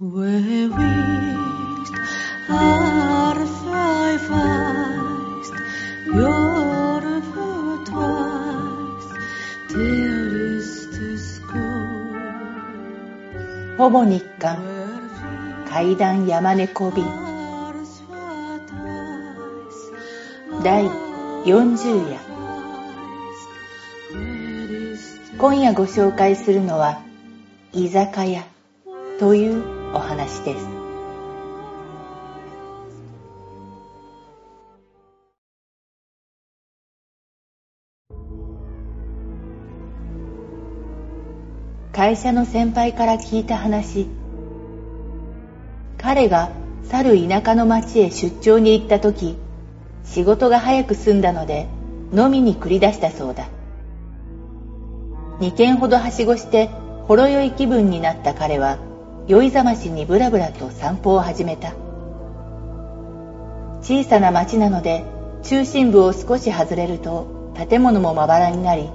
ほぼ日刊階段山猫便第40夜今夜ご紹介するのは居酒屋というお話です。会社の先輩から聞いた話。彼が去る田舎の町へ出張に行った時仕事が早く済んだので飲みに繰り出したそうだ。2軒ほどはしごしてほろ酔い気分になった彼は酔いざましにぶらぶらと散歩を始めた。小さな町なので中心部を少し外れると建物もまばらになり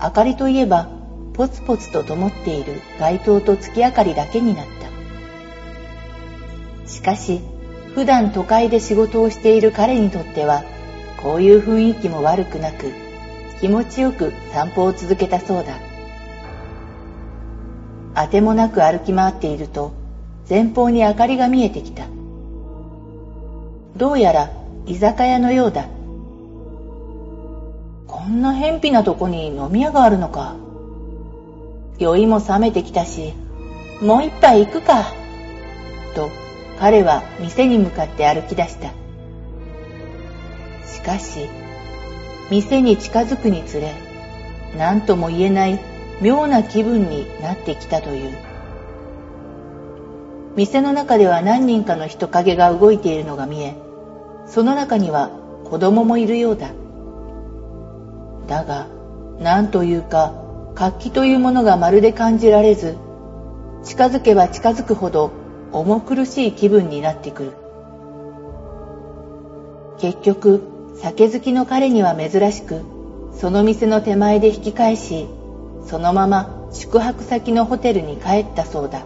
明かりといえばポツポツと灯っている街灯と月明かりだけになった。しかし普段都会で仕事をしている彼にとってはこういう雰囲気も悪くなく気持ちよく散歩を続けたそうだ。あてもなく歩き回っていると前方に明かりが見えてきた。どうやら居酒屋のようだ。こんな偏僻なとこに飲み屋があるのか。酔いも冷めてきたしもう一杯行くか。と彼は店に向かって歩き出した。しかし店に近づくにつれ何とも言えない妙な気分になってきたという。店の中では何人かの人影が動いているのが見えその中には子供もいるようだ。だが何というか活気というものがまるで感じられず近づけば近づくほど重苦しい気分になってくる。結局酒好きの彼には珍しくその店の手前で引き返しそのまま宿泊先のホテルに帰ったそうだ。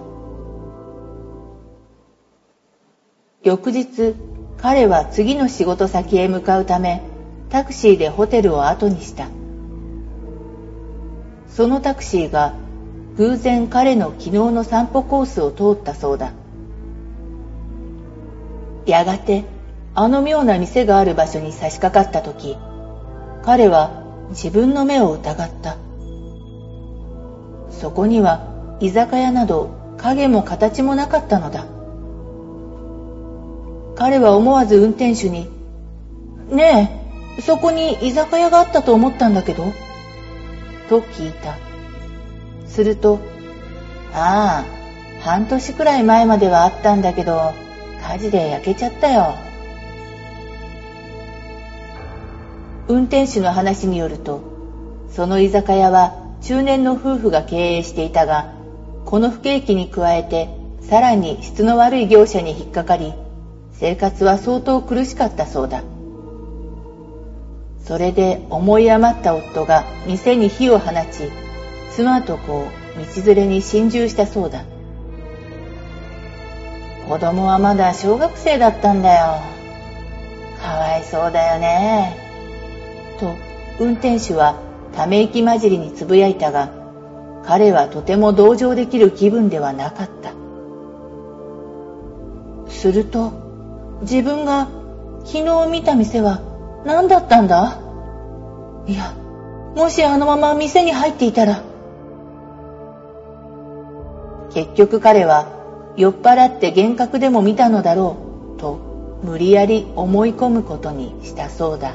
翌日彼は次の仕事先へ向かうためタクシーでホテルを後にした。そのタクシーが偶然彼の昨日の散歩コースを通ったそうだ。やがてあの妙な店がある場所に差し掛かった時彼は自分の目を疑った。そこには居酒屋など影も形もなかったのだ。彼は思わず運転手に「ねえそこに居酒屋があったと思ったんだけど」と聞いた。すると「ああ半年くらい前まではあったんだけど火事で焼けちゃったよ。運転手の話によると、その居酒屋は中年の夫婦が経営していたが、この不景気に加えてさらに質の悪い業者に引っかかり、生活は相当苦しかったそうだ。それで思い余った夫が店に火を放ち、妻と子を道連れに心中したそうだ。子供はまだ小学生だったんだよ。かわいそうだよね。と、運転手はため息混じりにつぶやいたが、彼はとても同情できる気分ではなかった。すると、自分が昨日見た店は何だったんだ？いや、もしあのまま店に入っていたら。結局彼は酔っ払って幻覚でも見たのだろうと無理やり思い込むことにしたそうだ